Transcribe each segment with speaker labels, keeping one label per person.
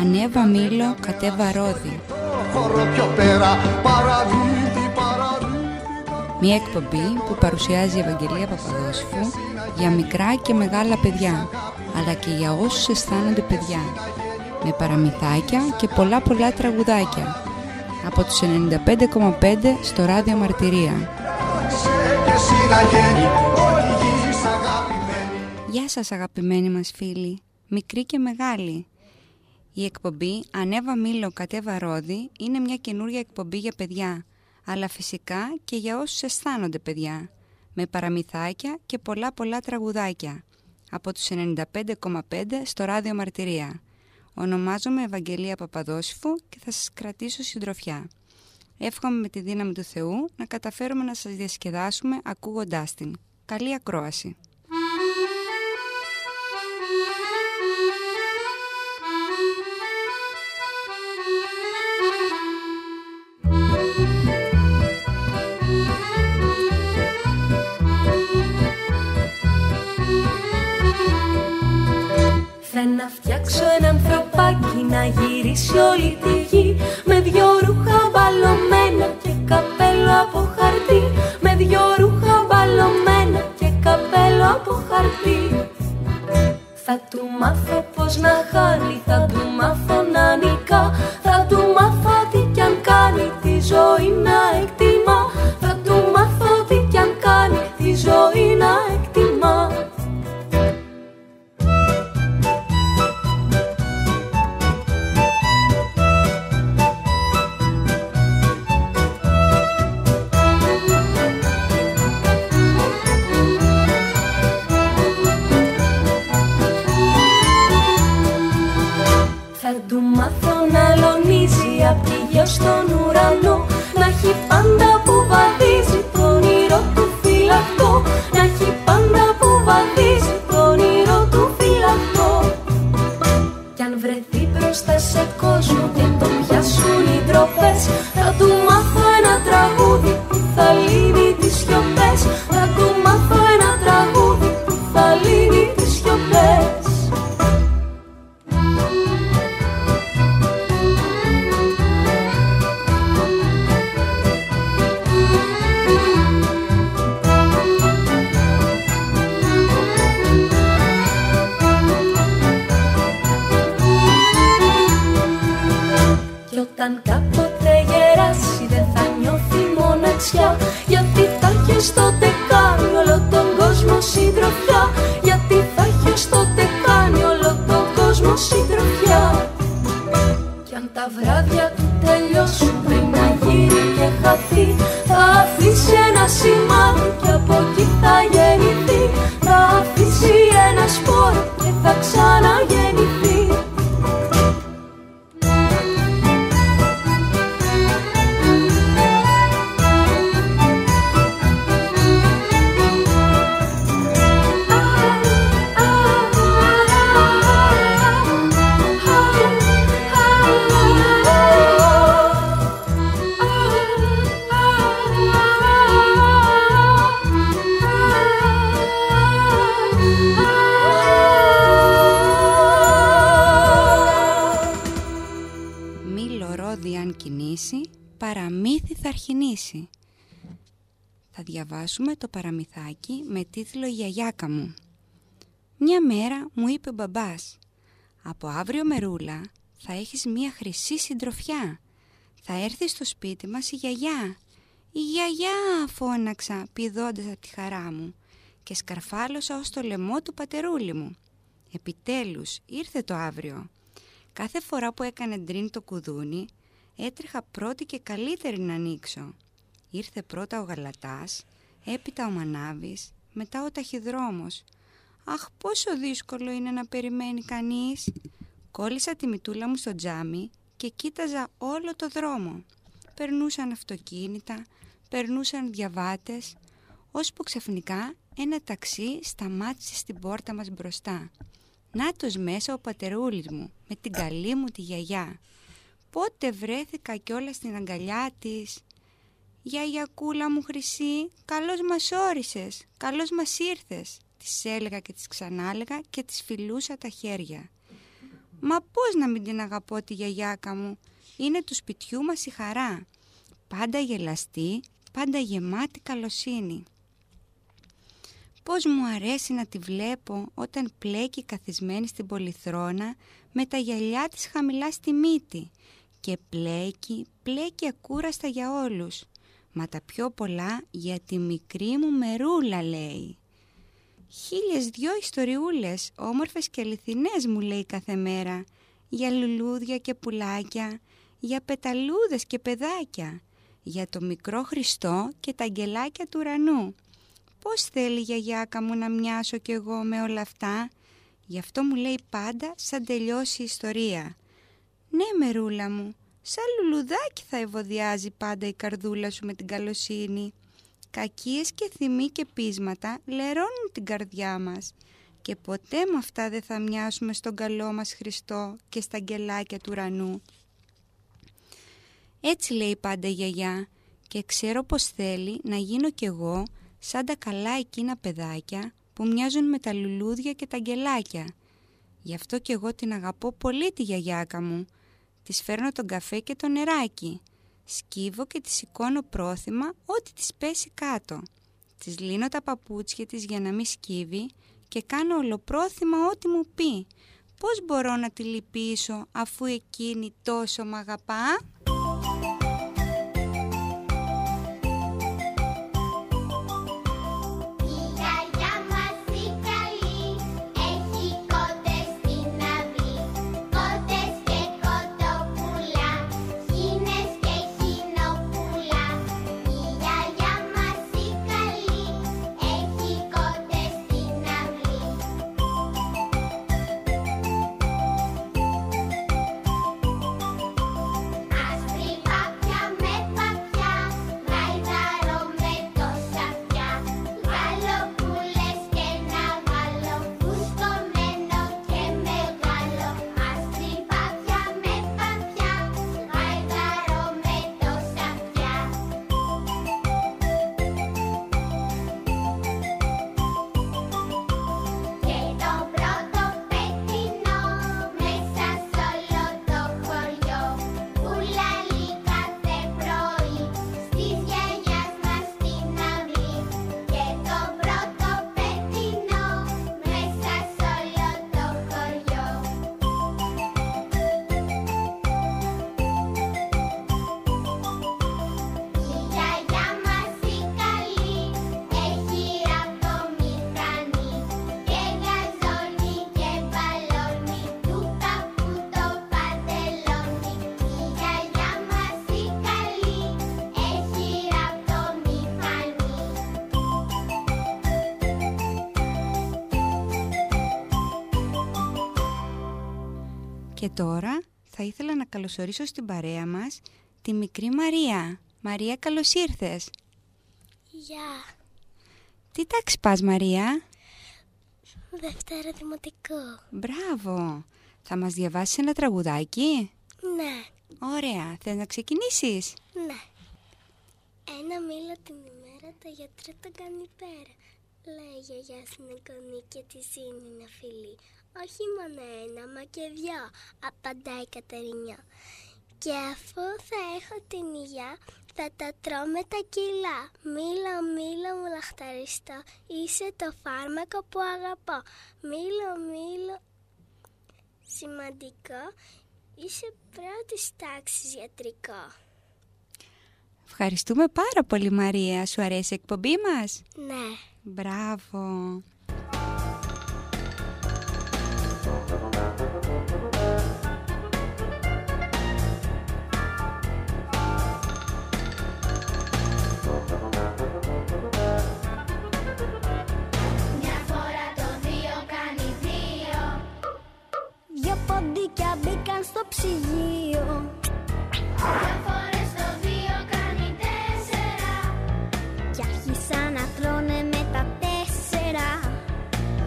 Speaker 1: Ανέβα μήλο, κατέβα ρόδι. Μια εκπομπή που παρουσιάζει η Ευαγγελία Παπαδόσφου για μικρά και μεγάλα παιδιά, αλλά και για όσους αισθάνονται παιδιά, με παραμυθάκια και πολλά πολλά τραγουδάκια, από τους 95,5 στο ράδιο Μαρτυρία. Γεια σας αγαπημένοι μας φίλοι, μικροί και μεγάλοι. Η εκπομπή «Ανέβα Μήλο, κατέβα Ρόδι» είναι μια καινούργια εκπομπή για παιδιά, αλλά φυσικά και για όσους αισθάνονται παιδιά, με παραμυθάκια και πολλά πολλά τραγουδάκια, από τους 95,5 στο ράδιο Μαρτυρία. Ονομάζομαι Ευαγγελία Παπαδόσυφου και θα σας κρατήσω συντροφιά. Εύχομαι με τη δύναμη του Θεού να καταφέρουμε να σας διασκεδάσουμε ακούγοντάς την. Καλή ακρόαση!
Speaker 2: Γυρίσει όλη τη γη. Με δυο ρούχα μπαλωμένα και καπέλο από χαρτί. Με δυο ρούχα μπαλωμένα και καπέλο από χαρτί. Θα του μάθω πως να χάνει, θα του μάθω να νικά μοναξιά Γιατί θα έχεις στο κάνει όλο τον κόσμο συντροφιά. Γιατί θα έχεις στο κάνει όλο τον κόσμο συντροφιά. Κι αν τα βράδια του τελειώσουν πριν να γύρει και χαθεί
Speaker 1: διαβάσουμε το παραμυθάκι με τίτλο «Η γιαγιάκα μου». Μια μέρα μου είπε ο μπαμπάς «Από αύριο μερούλα θα έχεις μια χρυσή συντροφιά. Θα έρθεις στο σπίτι μας η γιαγιά». «Η γιαγιά» φώναξα πηδώντας από τη χαρά μου και σκαρφάλωσα ως το λαιμό του πατερούλι μου. Επιτέλους ήρθε το αύριο. Κάθε φορά που έκανε ντριν το κουδούνι έτρεχα πρώτη και καλύτερη να ανοίξω. Ήρθε πρώτα ο Γαλατάς, έπειτα ο Μανάβης, μετά ο Ταχυδρόμος. Αχ, πόσο δύσκολο είναι να περιμένει κανείς. Κόλλησα τη μητούλα μου στο τζάμι και κοίταζα όλο το δρόμο. Περνούσαν αυτοκίνητα, περνούσαν διαβάτες, ώσπου ξαφνικά ένα ταξί σταμάτησε στην πόρτα μας μπροστά. Νάτος μέσα ο πατερούλης μου, με την καλή μου τη γιαγιά. Πότε βρέθηκα κιόλας στην αγκαλιά της. «Γιαγιακούλα μου χρυσή, καλώς μας όρισες, καλώς μας ήρθες», της έλεγα και της ξανάλεγα και της φιλούσα τα χέρια. Μα πώς να μην την αγαπώ τη γιαγιάκα μου. Είναι του σπιτιού μας η χαρά. Πάντα γελαστή, πάντα γεμάτη καλοσύνη. Πώς μου αρέσει να τη βλέπω όταν πλέκει καθισμένη στην πολυθρόνα με τα γυαλιά της χαμηλά στη μύτη και πλέκει, πλέκει ακούραστα για όλους. Μα τα πιο πολλά για τη μικρή μου μερούλα λέει. Χίλιες δυο ιστοριούλες, όμορφες και αληθινές μου λέει κάθε μέρα, για λουλούδια και πουλάκια, για πεταλούδες και παιδάκια, για το μικρό Χριστό και τα αγγελάκια του ουρανού. Πώς θέλει η γιαγιάκα μου να μοιάσω κι εγώ με όλα αυτά, γι' αυτό μου λέει πάντα σαν τελειώσει η ιστορία. Ναι μερούλα μου, σαν λουλουδάκι θα ευωδιάζει πάντα η καρδούλα σου με την καλοσύνη. Κακίες και θυμοί και πείσματα λερώνουν την καρδιά μας και ποτέ με αυτά δεν θα μοιάσουμε στον καλό μας Χριστό και στα αγγελάκια του ουρανού. Έτσι λέει πάντα η γιαγιά και ξέρω πως θέλει να γίνω κι εγώ σαν τα καλά εκείνα παιδάκια που μοιάζουν με τα λουλούδια και τα αγγελάκια. Γι' αυτό κι εγώ την αγαπώ πολύ τη γιαγιάκα μου. Της φέρνω τον καφέ και το νεράκι σκύβω και της σηκώνω πρόθυμα ό,τι της πέσει κάτω. Της λύνω τα παπούτσια της για να μην σκύβει και κάνω ολοπρόθυμα ό,τι μου πει. Πώς μπορώ να τη λυπήσω αφού εκείνη τόσο μ' αγαπά; Και τώρα θα ήθελα να καλωσορίσω στην παρέα μας τη μικρή Μαρία. Μαρία, καλώς ήρθες.
Speaker 3: Γεια.
Speaker 1: Τι τάξη πας, Μαρία;
Speaker 3: Δευτέρα Δημοτικό.
Speaker 1: Μπράβο. Θα μας διαβάσεις ένα τραγουδάκι;
Speaker 3: Ναι.
Speaker 1: Ωραία. Θες να ξεκινήσεις;
Speaker 3: Ναι. Ένα μήλο την ημέρα το γιατρό το κάνει πέρα. Λέει η γιαγιά στην εικονή και τη ζήνει να φιλεί. Όχι μόνο ένα, μα και δυο, απαντάει η Κατερινιό. Και αφού θα έχω την υγειά, θα τα τρώω με τα κιλά. Μήλο, μήλο μου λαχταριστώ, είσαι το φάρμακο που αγαπώ. Μήλο, μήλο, σημαντικό, είσαι πρώτης τάξης γιατρικό.
Speaker 1: Ευχαριστούμε πάρα πολύ Μαρία. Σου αρέσει η εκπομπή μας;
Speaker 3: Ναι.
Speaker 1: Μπράβο.
Speaker 3: Ποντίκια μπήκαν στο ψυγείο.
Speaker 4: Δυο φορές το δύο κάνει τέσσερα
Speaker 3: Και άρχισαν να τρώνε με τα τέσσερα.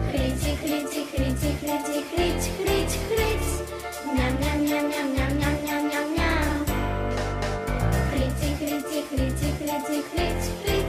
Speaker 4: Χρήτσι, χρήτσι, χρήτσι, χρήτσι, χρήτσι, χρήτσι, χρήτσι Μιαμ, μιαμ, μιαμ, μιαμ, μιαμ, μιαμ, μιαμ, μιαμ, μιαμ Χρήτσι, χρήτσι, χρήτσι, χρήτσι, χρήτσι, χρήτσι,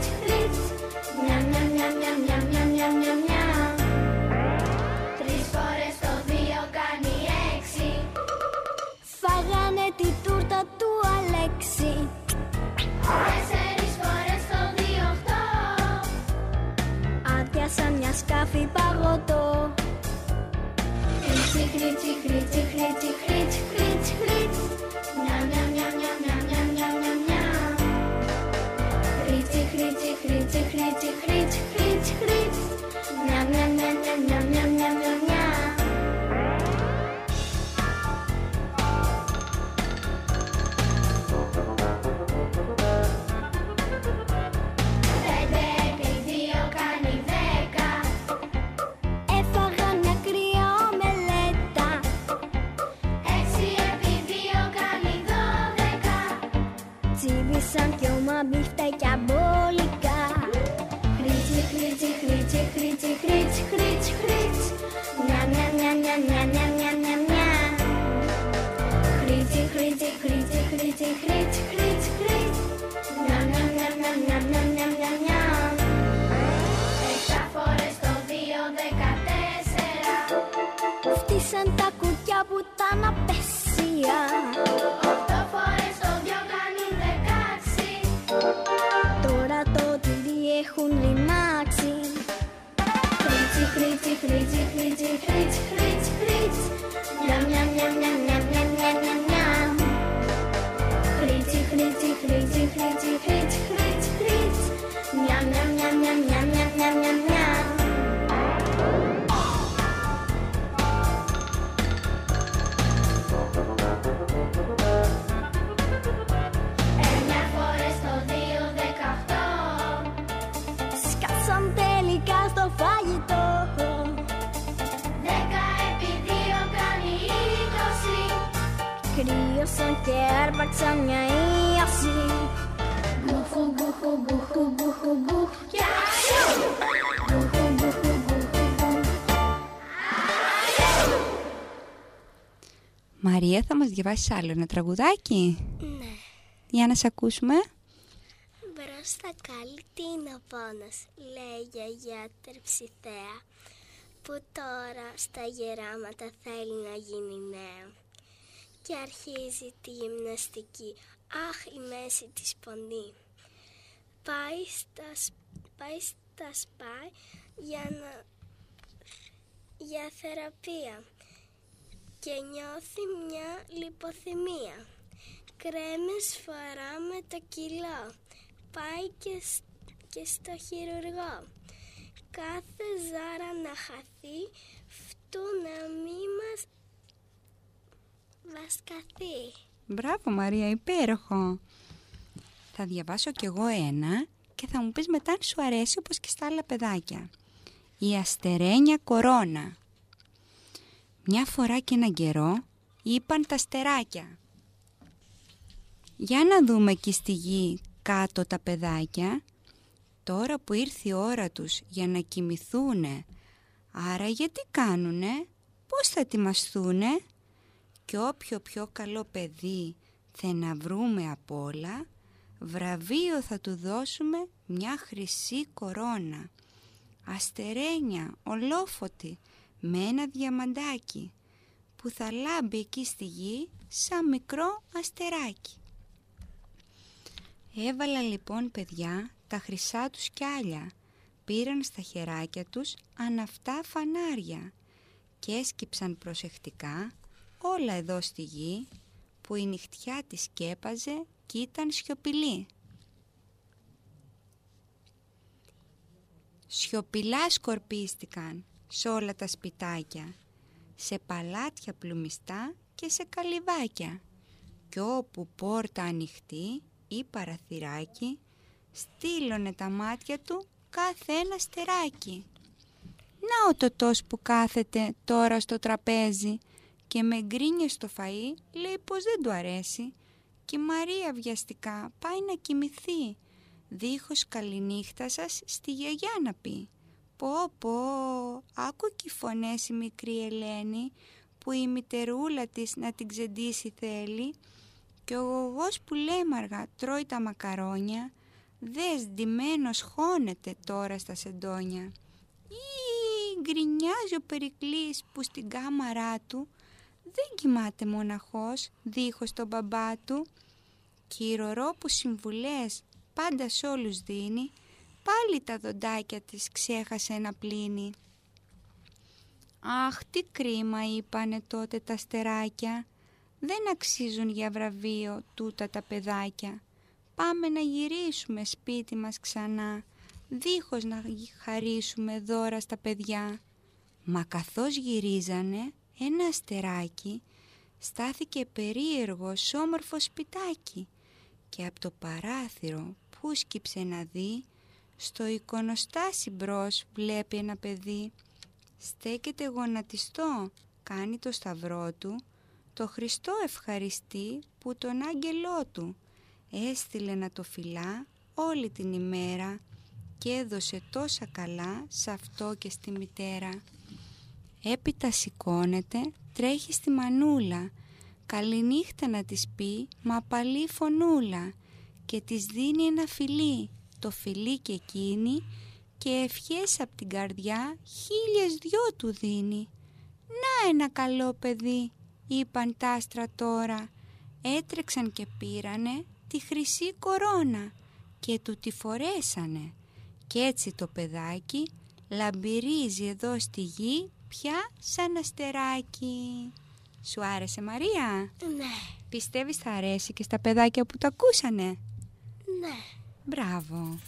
Speaker 4: Φτύσαν τα κουκιά που ήταν απέσια Οκτώ φορές το δυο κάνει δεκάξι Τώρα το τυρί έχουν ρημάξει Χρήτσι, χρήτσι, χρήτσι, χρήτσι, χρήτσι, χρήτσι, χρήτσι Μια, μια, μια, μια, μια, μια, μια, μια, μια Χρήτσι, χρήτσι, χρήτσι, χρήτσι, χρήτσι, χρήτσι, χρήτσι Μια, μια, μια, μια, μια, μια, μια, μια,
Speaker 1: Μαρία, θα μας διαβάσεις άλλο ένα τραγουδάκι;
Speaker 3: Ναι.
Speaker 1: Για να σε ακούσουμε.
Speaker 3: Μπρος κάλλη ο απόνας, λέει γιαγιά τερψιθέα, που τώρα στα γεράματα θέλει να γίνει νέα. Και αρχίζει τη γυμναστική, αχ η μέση της πονή. Πάει στα, σ- πάει στα σπάι για, να, για θεραπεία και νιώθει μια λιποθυμία. Κρέμες φορά με το κιλό. Πάει και, σ- και στο χειρουργό. Κάθε ζάρα να χαθεί, φτού να μη μας βασκαθεί.
Speaker 1: Μπράβο Μαρία, υπέροχο. Θα διαβάσω κι εγώ ένα και θα μου πεις μετά αν σου αρέσει όπως και στα άλλα παιδάκια. Η αστερένια κορώνα. Μια φορά και έναν καιρό είπαν τα στεράκια. Για να δούμε εκεί στη γη κάτω τα παιδάκια. Τώρα που ήρθε η ώρα τους για να κοιμηθούνε. Άρα γιατί κάνουνε, πώς θα ετοιμαστούνε και όποιο πιο καλό παιδί θε να βρούμε απ' όλα, βραβείο θα του δώσουμε μια χρυσή κορώνα. Αστερένια, ολόφωτη, με ένα διαμαντάκι, που θα λάμπει εκεί στη γη σαν μικρό αστεράκι. Έβαλα λοιπόν παιδιά τα χρυσά τους κιάλια, πήραν στα χεράκια τους αναυτά φανάρια και έσκυψαν προσεκτικά όλα εδώ στη γη που η νυχτιά της σκέπαζε και ήταν σιωπηλή. Σιωπηλά σκορπίστηκαν σε όλα τα σπιτάκια, σε παλάτια πλουμιστά και σε καλυβάκια και όπου πόρτα ανοιχτή ή παραθυράκι στείλωνε τα μάτια του κάθε ένα στεράκι. Να ο τοτός που κάθεται τώρα στο τραπέζι και με γκρίνια στο φαΐ λέει πως δεν του αρέσει και η Μαρία βιαστικά πάει να κοιμηθεί δίχως καληνύχτα σας στη γιαγιά να πει. Πω πω, άκου και οι φωνές η μικρή Ελένη που η μητερούλα της να την ξεντήσει θέλει και ο γογός που λέμαργα τρώει τα μακαρόνια δες ντυμένος χώνεται τώρα στα σεντόνια. Ή γκρινιάζει ο Περικλής που στην κάμαρά του δεν κοιμάται μοναχός δίχως τον μπαμπά του και η Ρωρό που συμβουλές πάντα σ' όλους δίνει πάλι τα δοντάκια της ξέχασε να πλύνει. Αχ, τι κρίμα είπανε τότε τα στεράκια. Δεν αξίζουν για βραβείο τούτα τα παιδάκια. Πάμε να γυρίσουμε σπίτι μας ξανά, δίχως να χαρίσουμε δώρα στα παιδιά. Μα καθώς γυρίζανε, ένα αστεράκι στάθηκε περίεργος σ' όμορφος σπιτάκι και από το παράθυρο που σκύψε να δει, στο εικονοστάσι μπρος βλέπει ένα παιδί. Στέκεται γονατιστό, κάνει το σταυρό του, το Χριστό ευχαριστεί που τον άγγελό του. Έστειλε να το φυλά όλη την ημέρα και έδωσε τόσα καλά σε αυτό και στη μητέρα. Έπειτα σηκώνεται, τρέχει στη μανούλα, καληνύχτα να της πει, μα παλή φωνούλα και της δίνει ένα φιλί, το φιλί και εκείνη και ευχές από την καρδιά χίλιες δυο του δίνει. «Να ένα καλό παιδί», είπαν τα άστρα τώρα, έτρεξαν και πήρανε τη χρυσή κορώνα και του τη φορέσανε. Κι έτσι το παιδάκι λαμπυρίζει εδώ στη γη πια σαν αστεράκι. Σου άρεσε Μαρία;
Speaker 3: Ναι.
Speaker 1: Πιστεύεις θα αρέσει και στα παιδάκια που το ακούσανε;
Speaker 3: Ναι.
Speaker 1: Μπράβο.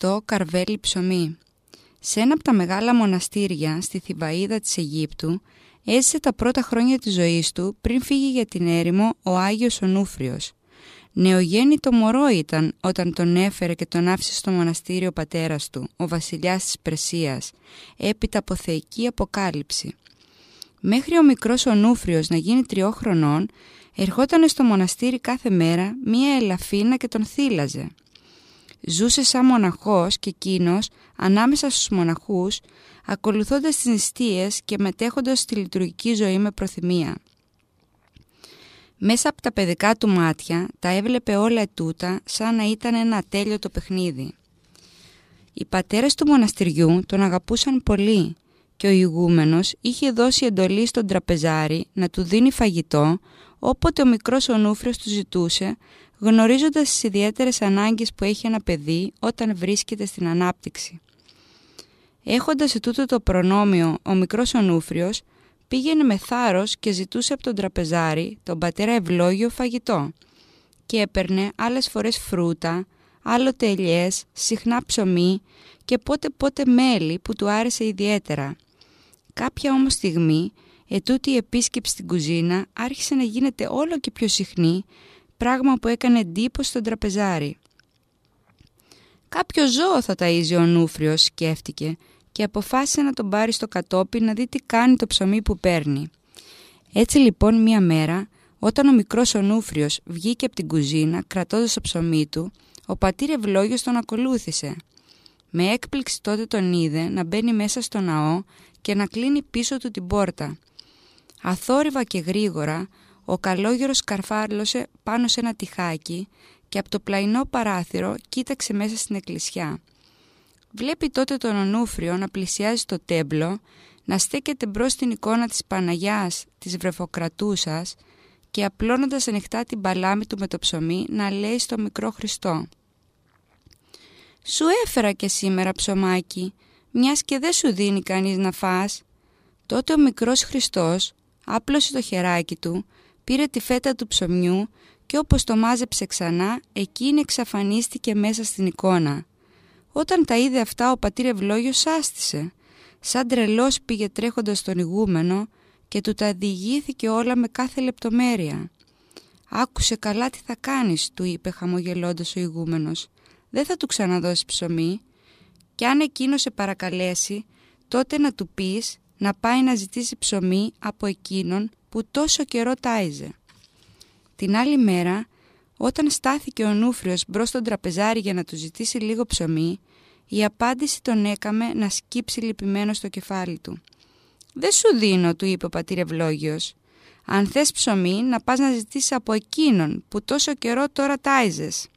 Speaker 1: Ζεστό καρβέλι ψωμί. Σε ένα από τα μεγάλα μοναστήρια στη Θηβαΐδα της Αιγύπτου έζησε τα πρώτα χρόνια της ζωής του πριν φύγει για την έρημο ο Άγιος Ονούφριος. Νεογέννητο μωρό ήταν όταν τον έφερε και τον άφησε στο μοναστήριο ο πατέρας του, ο βασιλιάς της Περσίας, έπειτα από θεϊκή αποκάλυψη. Μέχρι ο μικρός Ονούφριος να γίνει τριόχρονών, ερχόταν στο μοναστήρι κάθε μέρα μία ελαφίνα και τον θύλαζε. Ζούσε σαν μοναχός και εκείνος ανάμεσα στους μοναχούς, ακολουθώντας τις νηστείες και μετέχοντας στη λειτουργική ζωή με προθυμία. Μέσα από τα παιδικά του μάτια τα έβλεπε όλα τούτα σαν να ήταν ένα ατέλειωτο παιχνίδι. Οι πατέρες του μοναστηριού τον αγαπούσαν πολύ και ο ηγούμενος είχε δώσει εντολή στον τραπεζάρι να του δίνει φαγητό όποτε ο μικρός Ονούφριος του ζητούσε γνωρίζοντας τις ιδιαίτερες ανάγκες που έχει ένα παιδί όταν βρίσκεται στην ανάπτυξη. Έχοντας σε τούτο το προνόμιο ο μικρός Ονούφριος πήγαινε με θάρρος και ζητούσε από τον τραπεζάρι, τον πατέρα ευλόγιο, φαγητό και έπαιρνε άλλες φορές φρούτα, άλλοτε ελιές, συχνά ψωμί και πότε πότε μέλι που του άρεσε ιδιαίτερα. Κάποια όμως στιγμή, ετούτη η επίσκεψη στην κουζίνα άρχισε να γίνεται όλο και πιο συχνή, πράγμα που έκανε εντύπωση στον τραπεζάρι. «Κάποιο ζώο θα ταΐζει ο Νούφριος», σκέφτηκε και αποφάσισε να τον πάρει στο κατόπι να δει τι κάνει το ψωμί που παίρνει. Έτσι λοιπόν μία μέρα Όταν ο μικρός Ονούφριος βγήκε από την κουζίνα κρατώντας το ψωμί του, ο πατήρ Ευλόγιος τον ακολούθησε. Με έκπληξη τότε τον είδε να μπαίνει μέσα στο ναό και να κλείνει πίσω του την πόρτα. Αθόρυβα και γρήγορα, ο καλόγερος καρφάρλωσε πάνω σε ένα τυχάκι και από το πλαϊνό παράθυρο κοίταξε μέσα στην εκκλησιά. Βλέπει τότε τον Ονούφριο να πλησιάζει στο τέμπλο, να στέκεται μπρος στην εικόνα της Παναγιάς, της βρεφοκρατούσας και απλώνοντας ανοιχτά την παλάμη του με το ψωμί να λέει στο μικρό Χριστό «Σου έφερα και σήμερα ψωμάκι, μιας και δεν σου δίνει κανείς να φας». Τότε ο μικρός Χριστός άπλωσε το χεράκι του, πήρε τη φέτα του ψωμιού και όπως το μάζεψε ξανά, εκείνη εξαφανίστηκε μέσα στην εικόνα. Όταν τα είδε αυτά ο πατήρ Ευλόγιος άστησε. Σαν τρελός πήγε τρέχοντας στον ηγούμενο και του τα διηγήθηκε όλα με κάθε λεπτομέρεια. «Άκουσε καλά τι θα κάνεις», του είπε χαμογελώντας ο ηγούμενος. «Δεν θα του ξαναδώσεις ψωμί και αν εκείνο σε παρακαλέσει, τότε να του πεις να πάει να ζητήσει ψωμί από εκείνον που τόσο καιρό τάιζε». Την άλλη μέρα, όταν στάθηκε ο Νούφριος μπρος στον τραπεζάρι για να του ζητήσει λίγο ψωμί, η απάντηση τον έκαμε να σκύψει λυπημένο στο κεφάλι του. «Δεν σου δίνω», του είπε ο πατήρ Ευλόγιος. «Αν θες ψωμί, να πας να ζητήσεις από εκείνον που τόσο καιρό τώρα τάιζες».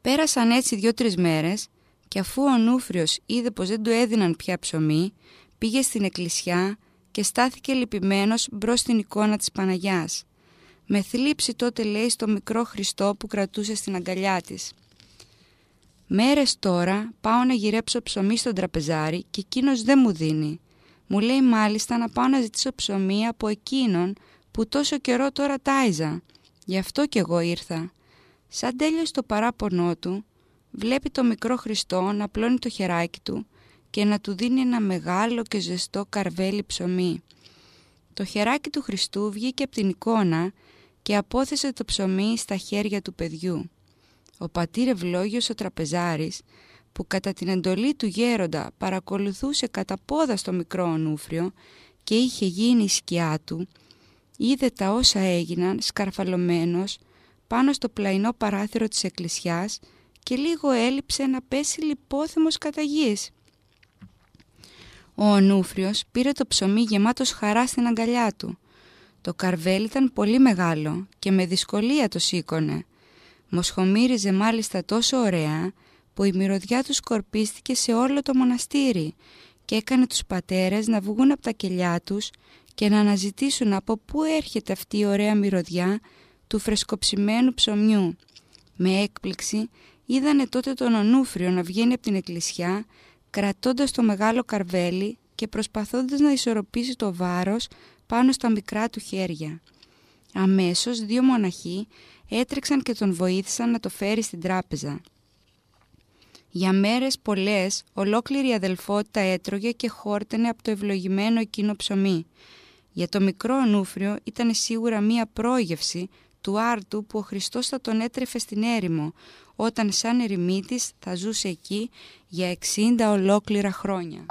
Speaker 1: Πέρασαν έτσι δύο-τρεις μέρες και αφού ο Νούφριος είδε πως δεν του έδιναν πια ψωμί, πήγε στην εκκλησιά και στάθηκε λυπημένος μπρος στην εικόνα της Παναγιάς. Με θλίψη τότε λέει στο μικρό Χριστό που κρατούσε στην αγκαλιά της. Μέρες τώρα πάω να γυρέψω ψωμί στον τραπεζάρι και εκείνος δεν μου δίνει. Μου λέει μάλιστα να πάω να ζητήσω ψωμί από εκείνον που τόσο καιρό τώρα τάιζα. Γι' αυτό κι εγώ ήρθα. Σαν τέλειωσε το παράπονό του, βλέπει το μικρό Χριστό να πλώνει το χεράκι του και να του δίνει ένα μεγάλο και ζεστό καρβέλι ψωμί. Το χεράκι του Χριστού βγήκε από την εικόνα και απόθεσε το ψωμί στα χέρια του παιδιού. Ο πατήρ Ευλόγιος ο τραπεζάρης, που κατά την εντολή του γέροντα παρακολουθούσε κατά πόδα στο μικρό ονούφριο και είχε γίνει η σκιά του, είδε τα όσα έγιναν σκαρφαλωμένος πάνω στο πλαϊνό παράθυρο της εκκλησιάς και λίγο έλειψε να πέσει λιπόθυμος κατά γης. Ο Ονούφριος πήρε το ψωμί γεμάτος χαρά στην αγκαλιά του. Το καρβέλι ήταν πολύ μεγάλο και με δυσκολία το σήκωνε. Μοσχομύριζε μάλιστα τόσο ωραία που η μυρωδιά του σκορπίστηκε σε όλο το μοναστήρι και έκανε τους πατέρες να βγουν από τα κελιά τους και να αναζητήσουν από πού έρχεται αυτή η ωραία μυρωδιά του φρεσκοψημένου ψωμιού. Με έκπληξη είδανε τότε τον Ονούφριο να βγαίνει από την εκκλησιά κρατώντας το μεγάλο καρβέλι και προσπαθώντας να ισορροπήσει το βάρος πάνω στα μικρά του χέρια. Αμέσως δύο μοναχοί έτρεξαν και τον βοήθησαν να το φέρει στην τράπεζα. Για μέρες πολλές ολόκληρη η αδελφότητα έτρωγε και χόρτενε από το ευλογημένο εκείνο ψωμί. Για το μικρό Ονούφριο ήταν σίγουρα μία πρόγευση του άρτου που ο Χριστός θα τον έτρεφε στην έρημο, όταν σαν ερημίτης θα ζούσε εκεί για 60 ολόκληρα χρόνια.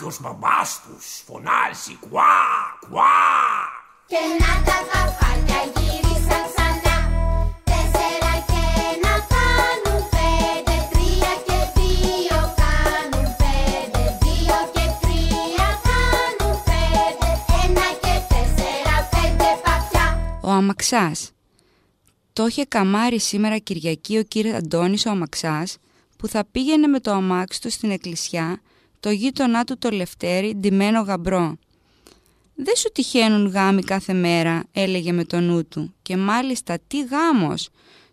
Speaker 1: κάποιος μπαμπάς τους φωνάζει κουά, κουά.
Speaker 5: Και να τα καφάλια γύρισαν ξανά,
Speaker 6: τέσσερα και ένα κάνουν πέντε, τρία και δύο κάνουν πέντε, δύο και τρία κάνουν πέντε, ένα και τέσσερα πέντε παπιά.
Speaker 1: Ο αμαξάς. Το είχε καμάρει σήμερα Κυριακή ο κύριος Αντώνης ο αμαξάς, που θα πήγαινε με το αμάξι του στην εκκλησιά το γείτονά του το Λευτέρι ντυμένο γαμπρό. «Δεν σου τυχαίνουν γάμοι κάθε μέρα», έλεγε με το νου του. «Και μάλιστα τι γάμος,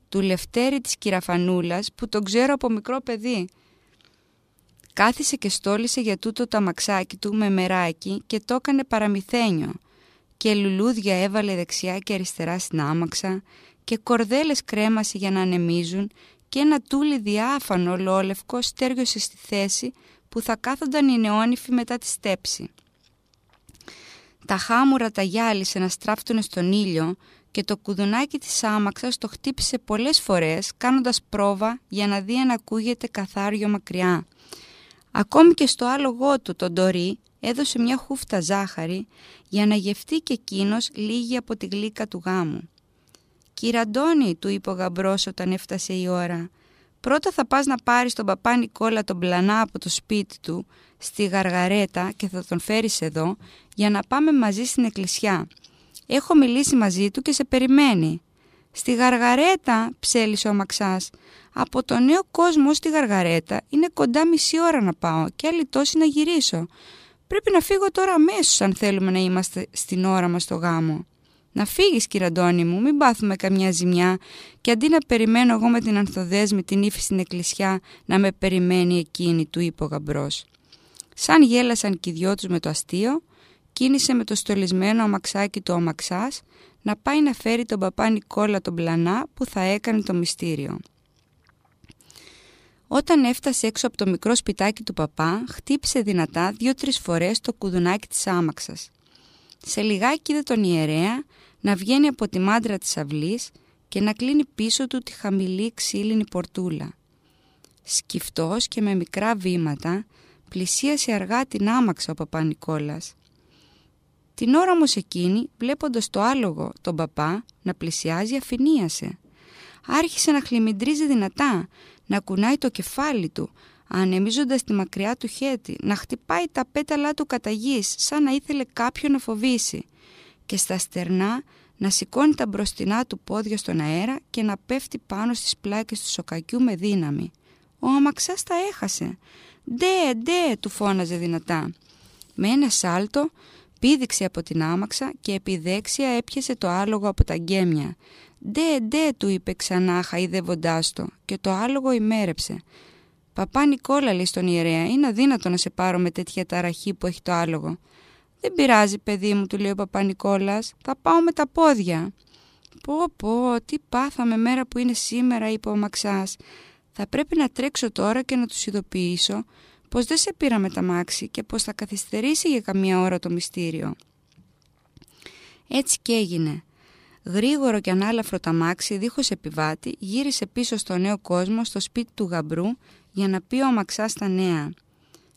Speaker 1: του Λευτέρη της Κυραφανούλας που τον ξέρω από μικρό παιδί». Κάθισε και στόλισε για τούτο το αμαξάκι του με μεράκι και το έκανε παραμυθένιο και λουλούδια έβαλε δεξιά και αριστερά στην άμαξα και κορδέλες κρέμασε για να ανεμίζουν και ένα τούλι διάφανο ολόλευκο στέργιωσε στη θέση που θα κάθονταν οι νεόνυφοι μετά τη στέψη. Τα χάμουρα τα γυάλισε να στράφτουν στον ήλιο και το κουδουνάκι της άμαξας το χτύπησε πολλές φορές κάνοντας πρόβα για να δει αν ακούγεται καθάριο μακριά. Ακόμη και στο άλογό του, τον Ντορί, έδωσε μια χούφτα ζάχαρη για να γευτεί και εκείνος λίγη από τη γλύκα του γάμου. «Κύριε Αντώνη», του είπε ο γαμπρός όταν έφτασε η ώρα, «πρώτα θα πας να πάρεις τον παπά Νικόλα τον πλανά από το σπίτι του, στη γαργαρέτα και θα τον φέρεις εδώ για να πάμε μαζί στην εκκλησιά. Έχω μιλήσει μαζί του και σε περιμένει». «Στη γαργαρέτα», ψέλισε ο Μαξάς, «από το νέο κόσμο στη γαργαρέτα είναι κοντά μισή ώρα να πάω και άλλη τόση να γυρίσω. Πρέπει να φύγω τώρα αμέσως αν θέλουμε να είμαστε στην ώρα μας στο γάμο. Να φύγεις κύριε Αντώνη μου, μην πάθουμε καμιά ζημιά και αντί να περιμένω εγώ με την ανθοδέσμη την ύφη στην εκκλησιά να με περιμένει εκείνη, του είπε ο γαμπρός. Σαν γέλασαν και οι δυο τους με το αστείο, κίνησε με το στολισμένο αμαξάκι του αμαξάς να πάει να φέρει τον παπά Νικόλα τον πλανά που θα έκανε το μυστήριο. Όταν έφτασε έξω από το μικρό σπιτάκι του παπά, χτύπησε δυνατά δύο-τρεις φορές το κουδουνάκι της άμαξας. Σε λιγάκι είδε τον ιερέα να βγαίνει από τη μάντρα της αυλής και να κλείνει πίσω του τη χαμηλή ξύλινη πορτούλα. Σκυφτός και με μικρά βήματα πλησίασε αργά την άμαξα ο παπά Νικόλας. Την ώρα όμως εκείνη, βλέποντας το άλογο τον παπά να πλησιάζει, αφηνίασε. Άρχισε να χλιμιντρίζει δυνατά, να κουνάει το κεφάλι του, ανεμίζοντας τη μακριά του χέτη, να χτυπάει τα πέταλά του κατά γης, σαν να ήθελε κάποιον να φοβήσει και στα στερνά να σηκώνει τα μπροστινά του πόδια στον αέρα και να πέφτει πάνω στις πλάκες του σοκακιού με δύναμη. Ο αμαξάς τα έχασε. «Ντε, ντε», του φώναζε δυνατά. Με ένα σάλτο πήδηξε από την άμαξα και επιδέξια έπιασε το άλογο από τα γκέμια. «Ντε, ντε», του είπε ξανά χαϊδεύοντάς το και το άλογο ημέρεψε. «Παπά Νικόλα», λέει στον ιερέα, «είναι αδύνατο να σε πάρω με τέτοια ταραχή που έχει το άλογο». «Δεν πειράζει, παιδί μου», του λέει ο παπά Νικόλας, «θα πάω με τα πόδια». «Πω, πω, τι πάθαμε μέρα που είναι σήμερα», είπε ο Μαξάς. «Θα πρέπει να τρέξω τώρα και να τους ειδοποιήσω πως δεν σε πήρα με τα μάξι και πως θα καθυστερήσει για καμία ώρα το μυστήριο». Έτσι και έγινε. Γρήγορο και ανάλαφρο ταμάξι, δίχως επιβάτη, γύρισε πίσω στο νέο κόσμο, στο σπίτι του γαμπρού, για να πει ο αμαξά στα νέα.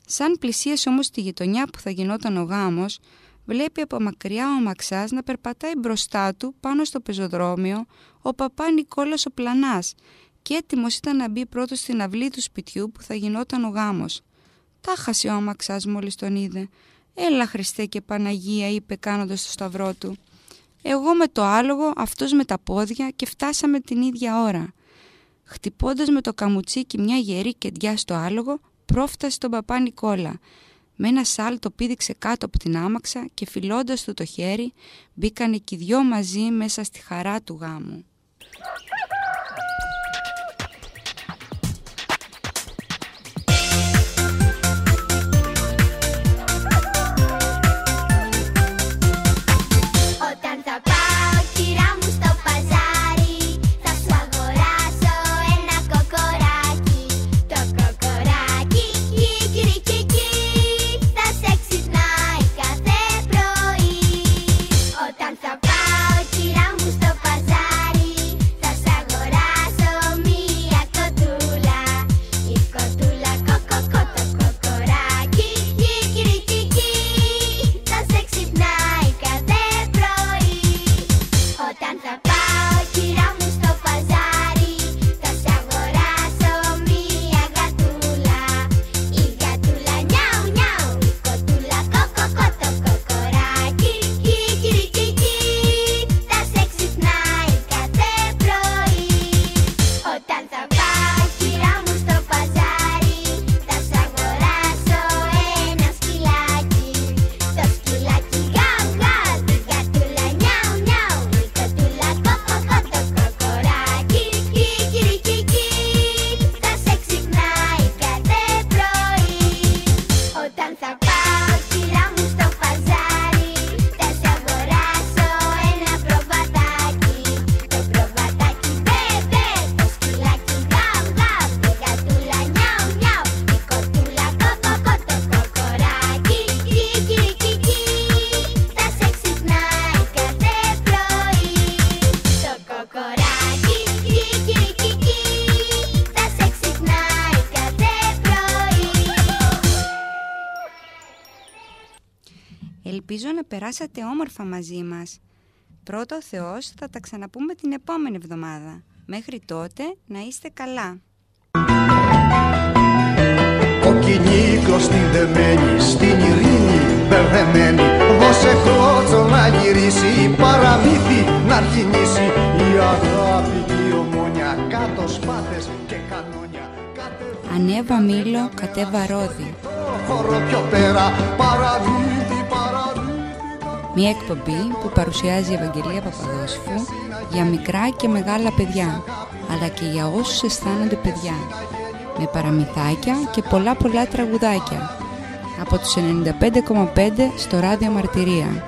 Speaker 1: Σαν πλησίασε όμως τη γειτονιά που θα γινόταν ο γάμος, βλέπει από μακριά ο αμαξάς να περπατάει μπροστά του πάνω στο πεζοδρόμιο ο παπά Νικόλας ο Πλανάς και έτοιμος ήταν να μπει πρώτος στην αυλή του σπιτιού που θα γινόταν ο γάμος. Τα χασε ο αμαξάς μόλις τον είδε. «Έλα Χριστέ και Παναγία» είπε κάνοντας το σταυρό του. Εγώ με το άλογο, αυτός με τα πόδια και φτάσαμε την ίδια ώρα. Χτυπώντας με το καμουτσίκι μια γερή κεντιά στο άλογο, πρόφτασε τον παπά Νικόλα. Με ένα σάλτο πήδηξε κάτω από την άμαξα και φιλώντας του το χέρι, μπήκανε και οι δυο μαζί μέσα στη χαρά του γάμου. Ελπίζω να περάσατε όμορφα μαζί μας. Πρώτα ο Θεός θα τα ξαναπούμε την επόμενη εβδομάδα. Μέχρι τότε να είστε καλά.
Speaker 5: Ο κυνήγος στην δεμένη, στην ειρήνη μπερδεμένη Δώσε κλώτσο να γυρίσει, παραμύθι να αρχινήσει Η αγάπη και η ομόνια, κάτω σπάθες και κανόνια
Speaker 1: Ανέβα μήλο, κατέβα ρόδι.
Speaker 5: Το χώρο πιο πέρα, παραδίτη, παραδίτη
Speaker 1: Μια εκπομπή που παρουσιάζει η Ευαγγελία Παπαδόσφου για μικρά και μεγάλα παιδιά, αλλά και για όσους αισθάνονται παιδιά, με παραμυθάκια και πολλά πολλά τραγουδάκια. Από τους 95,5 στο ράδιο Μαρτυρία.